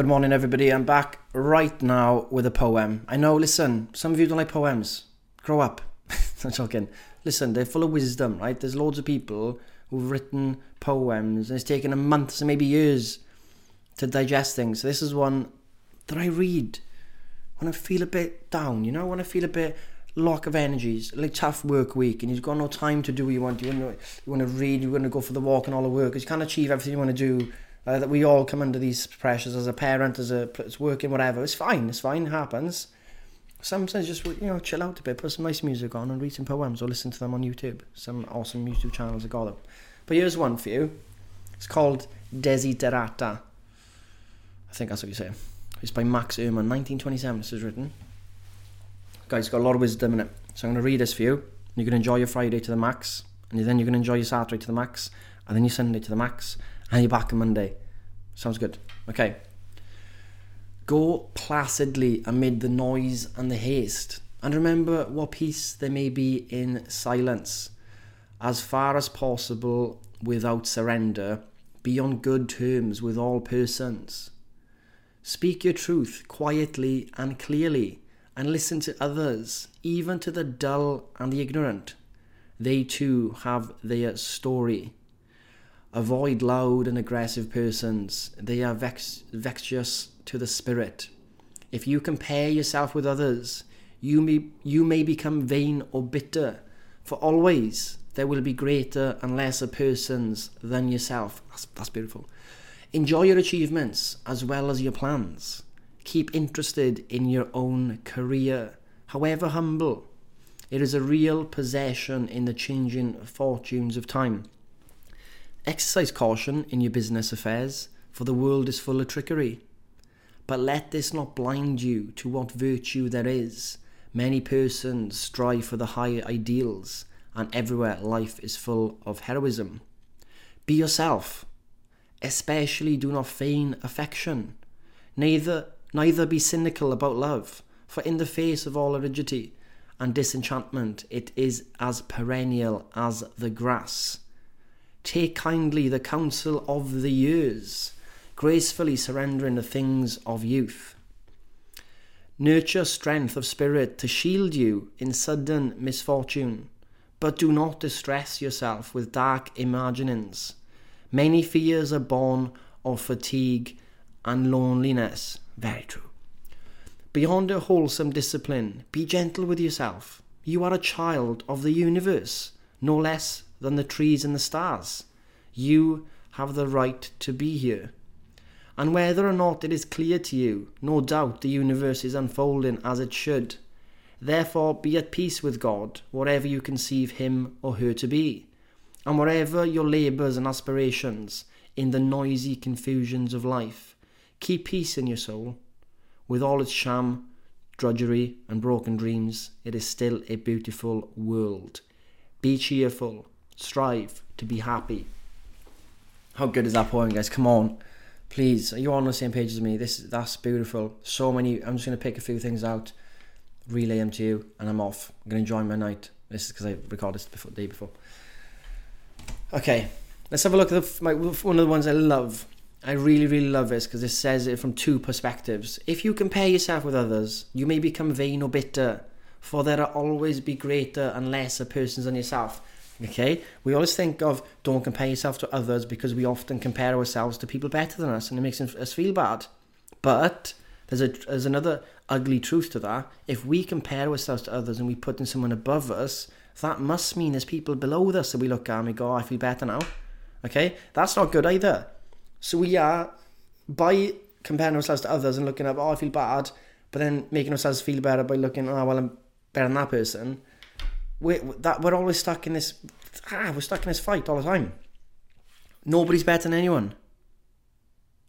Good morning, everybody. I'm back right now with a poem. I know, listen, some of you don't like poems. Grow up. I'm joking. Listen, they're full of wisdom, right? There's loads of people who've written poems and it's taken months and maybe years to digest things. So this is one that I read when I feel a bit down, you know, when I feel a bit lack of energies, like tough work week, and you've got no time to do what you want. You want you want to read, you want to go for the walk and all the work. Because you can't achieve everything you want to do. Uh, that we all come under these pressures as a parent, as a working, whatever. It's fine. It's fine. It happens. Sometimes just you know chill out a bit, put some nice music on, and read some poems or listen to them on YouTube. Some awesome YouTube channels have got them. But here's one for you. It's called Desiderata. I think that's what you say. It's by Max Ehrmann, 1927. This is written. Guys, got a lot of wisdom in it. So I'm going to read this for you. You're going to enjoy your Friday to the max, and then you're going to enjoy your Saturday to the max, and then your Sunday to the max, and you're back on Monday. Sounds good. Okay. Go placidly amid the noise and the haste, and remember what peace there may be in silence. As far as possible, without surrender, be on good terms with all persons. Speak your truth quietly and clearly, and listen to others, even to the dull and the ignorant. They too have their story. Avoid loud and aggressive persons, they are vex- vexatious to the spirit. If you compare yourself with others, you may, you may become vain or bitter, for always there will be greater and lesser persons than yourself. That's, that's beautiful. Enjoy your achievements as well as your plans. Keep interested in your own career, however humble. It is a real possession in the changing fortunes of time. Exercise caution in your business affairs, for the world is full of trickery. But let this not blind you to what virtue there is. Many persons strive for the higher ideals, and everywhere life is full of heroism. Be yourself, especially do not feign affection. Neither neither be cynical about love, for in the face of all rigidity and disenchantment it is as perennial as the grass. Take kindly the counsel of the years, gracefully surrendering the things of youth. Nurture strength of spirit to shield you in sudden misfortune, but do not distress yourself with dark imaginings. Many fears are born of fatigue and loneliness. Very true. Beyond a wholesome discipline, be gentle with yourself. You are a child of the universe, no less than the trees and the stars. You have the right to be here. And whether or not it is clear to you, no doubt the universe is unfolding as it should. Therefore, be at peace with God, whatever you conceive him or her to be. And wherever your labours and aspirations in the noisy confusions of life, keep peace in your soul. With all its sham, drudgery, and broken dreams, it is still a beautiful world. Be cheerful, strive to be happy. How good is that poem, guys? Come on. Please, are you on the same page as me? This that's beautiful. So many I'm just gonna pick a few things out, relay them to you, and I'm off. I'm gonna enjoy my night. This is because I recorded this before the day before. Okay, let's have a look at the, my, one of the ones I love. I really, really love this because it says it from two perspectives. If you compare yourself with others, you may become vain or bitter, for there are always be greater and lesser persons than yourself. Okay, we always think of don't compare yourself to others because we often compare ourselves to people better than us, and it makes us feel bad. But there's a there's another ugly truth to that. If we compare ourselves to others and we put in someone above us, that must mean there's people below us that we look at and we go, oh, I feel better now. Okay, that's not good either. So we are by comparing ourselves to others and looking up, oh, I feel bad, but then making ourselves feel better by looking, oh, well, I'm better than that person we're, that we're always stuck in this. Ah, we're stuck in this fight all the time. Nobody's better than anyone.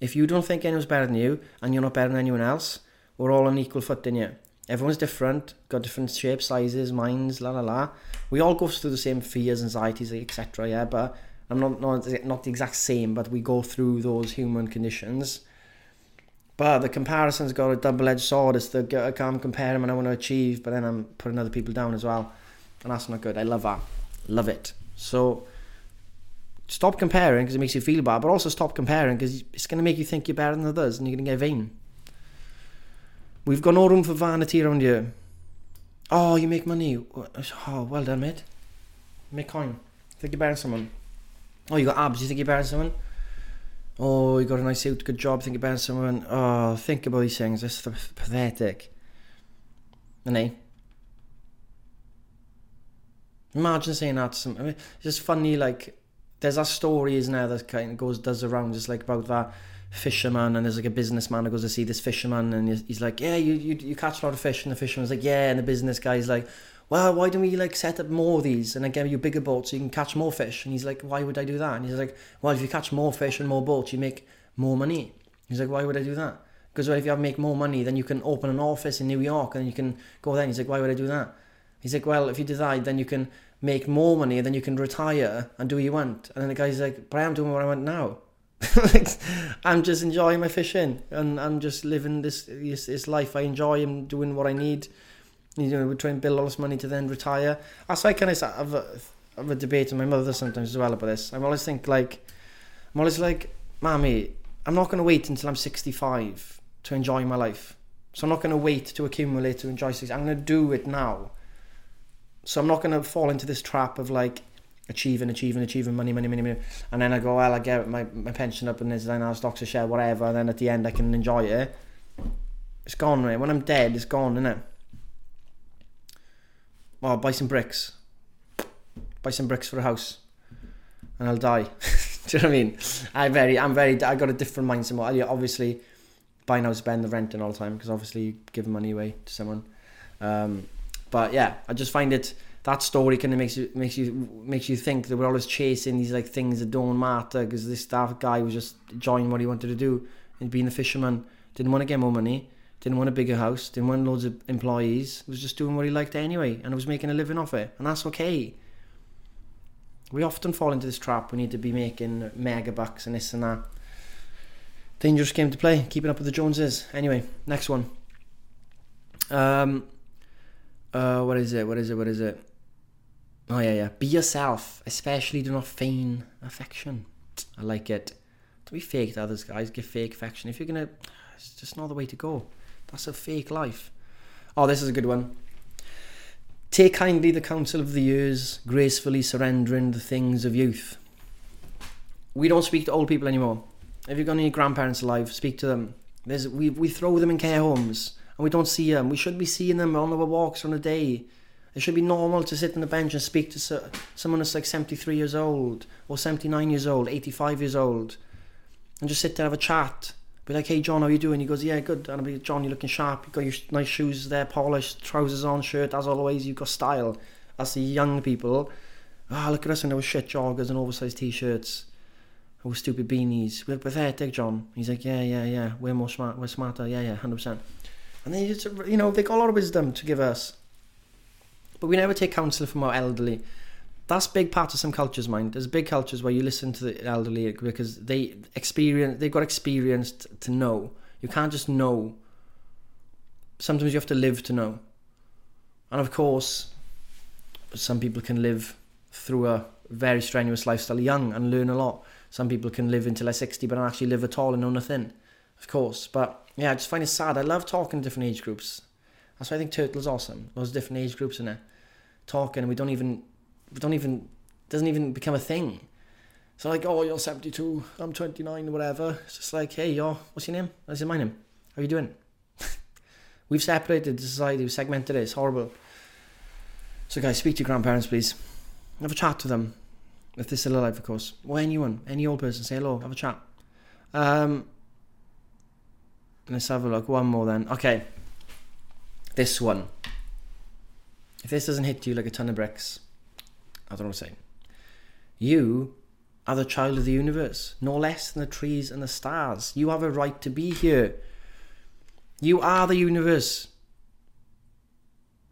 If you don't think anyone's better than you, and you're not better than anyone else, we're all on equal footing here. Everyone's different, got different shapes, sizes, minds, la la la. We all go through the same fears, anxieties, etc. Yeah, but I'm not not not the exact same, but we go through those human conditions. But the comparison's got a double-edged sword. It's the I can't compare them and I want to achieve, but then I'm putting other people down as well and that's not good. I love that, love it. So Stop comparing because it makes you feel bad, but also stop comparing because it's going to make you think you're better than others and you're going to get vain. We've got no room for vanity around here. Oh, you make money. Oh, well done, mate. Make coin. Think you're better than someone. Oh, you got abs. You think you're better than someone? Oh, you got a nice suit. Good job. Think you're better than someone. Oh, think about these things. It's pathetic. And they. Imagine saying that to some. I mean, it's just funny, like, there's that story, isn't there, that kind of goes, does around, just like about that fisherman and there's like a businessman that goes to see this fisherman and he's, like yeah you, you you catch a lot of fish and the fisherman's like yeah and the business guy's like well why don't we like set up more of these and I give you bigger boats so you can catch more fish? And he's like why would I do that? And he's like well if you catch more fish and more boats you make more money. He's like why would I do that? Because well, if you have make more money then you can open an office in New York and you can go there and he's like why would I do that he's like well if you decide, then you can make more money and then you can retire and do what you want and then the guy's like but I am doing what I want now like, I'm just enjoying my fishing and I'm just living this, this this life I enjoy and doing what I need. You know, we try and build all this money to then retire. That's why I kind of have a, have a debate with my mother sometimes as well about this. I'm always think like, I'm always like, Mammy, I'm not going to wait until I'm 65 to enjoy my life. So I'm not going to wait to accumulate to enjoy things. I'm going to do it now. So I'm not going to fall into this trap of like, achieving, achieving, achieving money, money, money, money. And then I go, well, I get my, my pension up and there's then stocks a share, whatever. And then at the end, I can enjoy it. It's gone, right? When I'm dead, it's gone, isn't it? Well, buy some bricks. Buy some bricks for a house. And I'll die. Do you know what I mean? I very, I'm very, I got a different mindset. Obviously, buy now, spend the rent and all the time because obviously you give money away to someone. Um, but yeah, I just find it that story kind of makes you makes you makes you think that we're always chasing these like things that don't matter because this staff guy was just enjoying what he wanted to do and being a fisherman. Didn't want to get more money didn't want a bigger house didn't want loads of employees was just doing what he liked anyway and was making a living off it and that's okay. We often fall into this trap we need to be making mega bucks and this and that. Dangerous game to play keeping up with the joneses. Anyway next one. Um uh what is it what is it what is it Oh yeah, yeah. Be yourself, especially do not feign affection. I like it. Don't be fake to others, guys. Give fake affection. If you're gonna, it's just not the way to go. That's a fake life. Oh, this is a good one. Take kindly the counsel of the years, gracefully surrendering the things of youth. We don't speak to old people anymore. If you've got any grandparents alive, speak to them. There's, we, we throw them in care homes and we don't see them. We should be seeing them on our walks on a day. It should be normal to sit on the bench and speak to someone that's like 73 years old or 79 years old, 85 years old, and just sit there have a chat. Be like, hey, John, how you doing? He goes, yeah, good. And I'll be, John, you're looking sharp. You've got your nice shoes there, polished, trousers on, shirt, as always. You've got style. That's the young people. Ah, oh, look at us in our shit joggers and oversized t-shirts. Our stupid beanies. We're pathetic, John. He's like, yeah, yeah, yeah. We're more smart. We're smarter. Yeah, yeah, 100%. And they, you know, they got a lot of wisdom to give us but we never take counsel from our elderly. That's big part of some cultures, mind. There's big cultures where you listen to the elderly because they experience, they've got experience to know. You can't just know. Sometimes you have to live to know. And of course, some people can live through a very strenuous lifestyle young and learn a lot. Some people can live until they're 60 but don't actually live at all and know nothing, of course. But yeah, I just find it sad. I love talking to different age groups. That's why I think Turtle's awesome. Loads of different age groups in it talking and we don't even we don't even doesn't even become a thing. So like, oh, you're 72, I'm 29, whatever. It's just like, hey, yo, what's your name? I said, my name. How are you doing? We've separated the society, we've segmented it, it's horrible. So guys, speak to your grandparents, please. Have a chat to them. If they're still alive, of course. Or anyone, any old person, say hello, have a chat. Um, let's have a look. One more then. Okay. This one. If this doesn't hit you like a ton of bricks, I don't know what to say. You are the child of the universe, no less than the trees and the stars. You have a right to be here. You are the universe.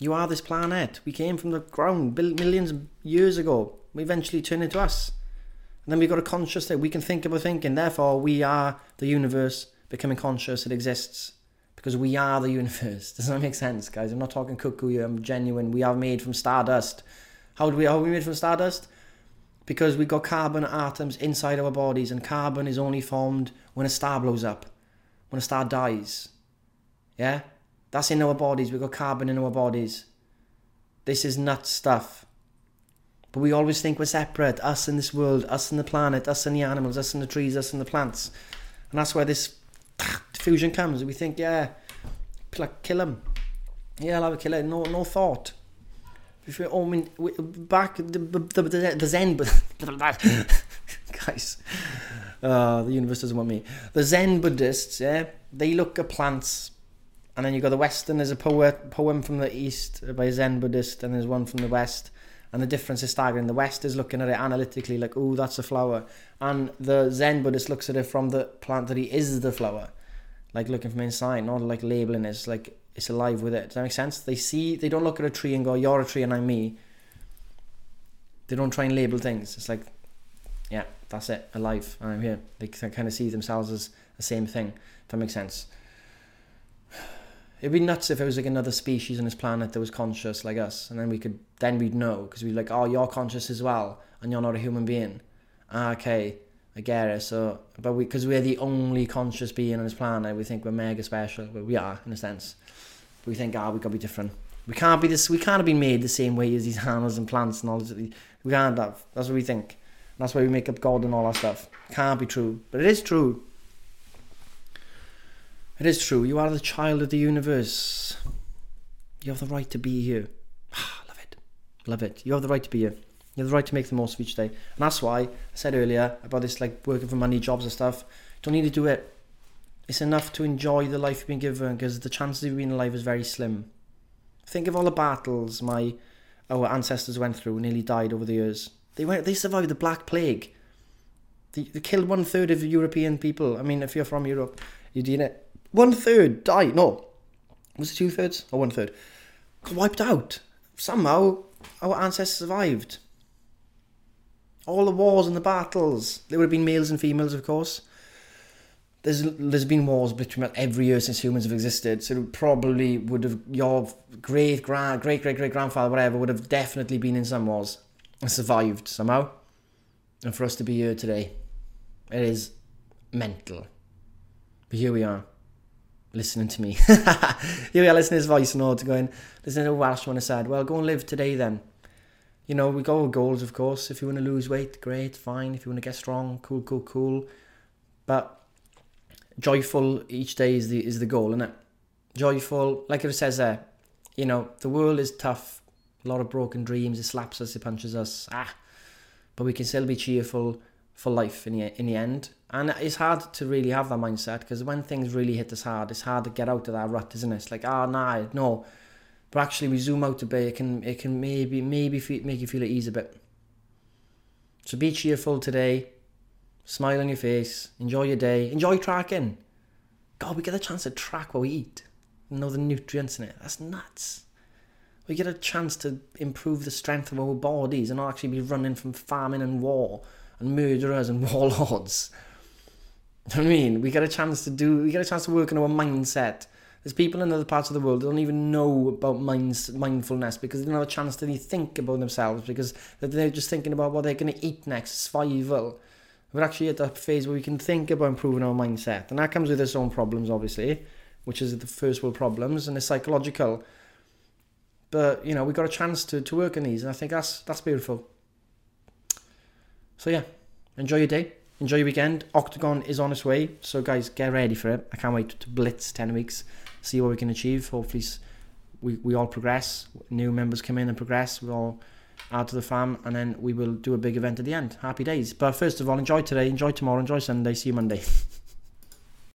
You are this planet. We came from the ground millions of years ago. We eventually turned into us. And then we've got a conscious that we can think about thinking. Therefore, we are the universe becoming conscious. It exists because we are the universe. Does that make sense, guys? I'm not talking cuckoo. I'm genuine. We are made from stardust. How do we? How are we made from stardust? because we've got carbon atoms inside our bodies, and carbon is only formed when a star blows up, when a star dies. Yeah? That's in our bodies. We've got carbon in our bodies. This is nuts stuff. But we always think we're separate us in this world, us in the planet, us in the animals, us in the trees, us in the plants. And that's where this fusion comes. We think, yeah, like, kill him. Yeah, I'll have a killer. No, no thought. If we, oh, I mean, back the the, the, the Zen, guys, uh, the universe doesn't want me. The Zen Buddhists, yeah, they look at plants, and then you got the Western. There's a poet poem from the East by a Zen Buddhist, and there's one from the West, and the difference is staggering. The West is looking at it analytically, like, oh, that's a flower, and the Zen Buddhist looks at it from the plant that he is the flower, like looking from inside, not like labeling it. It's like it's alive with it. Does that make sense? They see, they don't look at a tree and go, "You're a tree and I'm me." They don't try and label things. It's like, yeah, that's it, alive, and I'm here. They kind of see themselves as the same thing. If that makes sense. It'd be nuts if it was like another species on this planet that was conscious like us, and then we could, then we'd know because we'd be like, "Oh, you're conscious as well, and you're not a human being." Ah, okay, I get it. So, but we, because we're the only conscious being on this planet, we think we're mega special. But we are, in a sense we think, ah, oh, we got to be different. We can't be this. We can't be made the same way as these animals and plants and all this. We can't have. That's what we think. And that's why we make up God and all that stuff. Can't be true, but it is true. It is true. You are the child of the universe. You have the right to be here. Love it. Love it. You have the right to be here. You have the right to make the most of each day. And that's why I said earlier about this like working for money, jobs and stuff. Don't need to do it it's enough to enjoy the life you've been given because the chances of being alive is very slim. Think of all the battles my our ancestors went through, nearly died over the years. They went, they survived the Black Plague. They, they killed one third of the European people. I mean, if you're from Europe, you did it. One third died. No, was it two thirds or one third? Got Wiped out. Somehow, our ancestors survived. All the wars and the battles. There would have been males and females, of course there's there's been wars between every year since humans have existed. So probably would have your great grand great great great grandfather whatever would have definitely been in some wars and survived somehow. And for us to be here today, it is mental. But here we are, listening to me. here we are listening to his voice notes, going, listening to Welshman has said, well, go and live today then. You know, we go with goals, of course. If you want to lose weight, great, fine. If you want to get strong, cool, cool, cool. But joyful each day is the is the goal, isn't it? Joyful, like it says there. You know, the world is tough. A lot of broken dreams. It slaps us. It punches us. Ah, but we can still be cheerful for life in the in the end. And it's hard to really have that mindset because when things really hit us hard, it's hard to get out of that rut, isn't it? It's like, ah, oh, nah, no. But actually, we zoom out a bit. It can it can maybe maybe make you feel at ease a bit. So be cheerful today smile on your face, enjoy your day, enjoy tracking. God, we get a chance to track what we eat, know the nutrients in it. That's nuts. We get a chance to improve the strength of our bodies and not actually be running from famine and war and murderers and warlords. I mean, we get a chance to do, we get a chance to work on our mindset. There's people in other parts of the world that don't even know about minds, mindfulness because they don't have a chance to think about themselves because they're just thinking about what they're going to eat next, survival we're actually at that phase where we can think about improving our mindset. And that comes with its own problems, obviously, which is the first world problems and it's psychological. But, you know, we got a chance to, to work on these, and I think that's that's beautiful. So yeah, enjoy your day. Enjoy your weekend. Octagon is on its way. So guys, get ready for it. I can't wait to blitz 10 weeks, see what we can achieve. Hopefully we, we all progress. New members come in and progress. We all add to the fam, and then we will do a big event at the end. Happy days. But first of all, enjoy today, enjoy tomorrow, enjoy Sunday. See you Monday.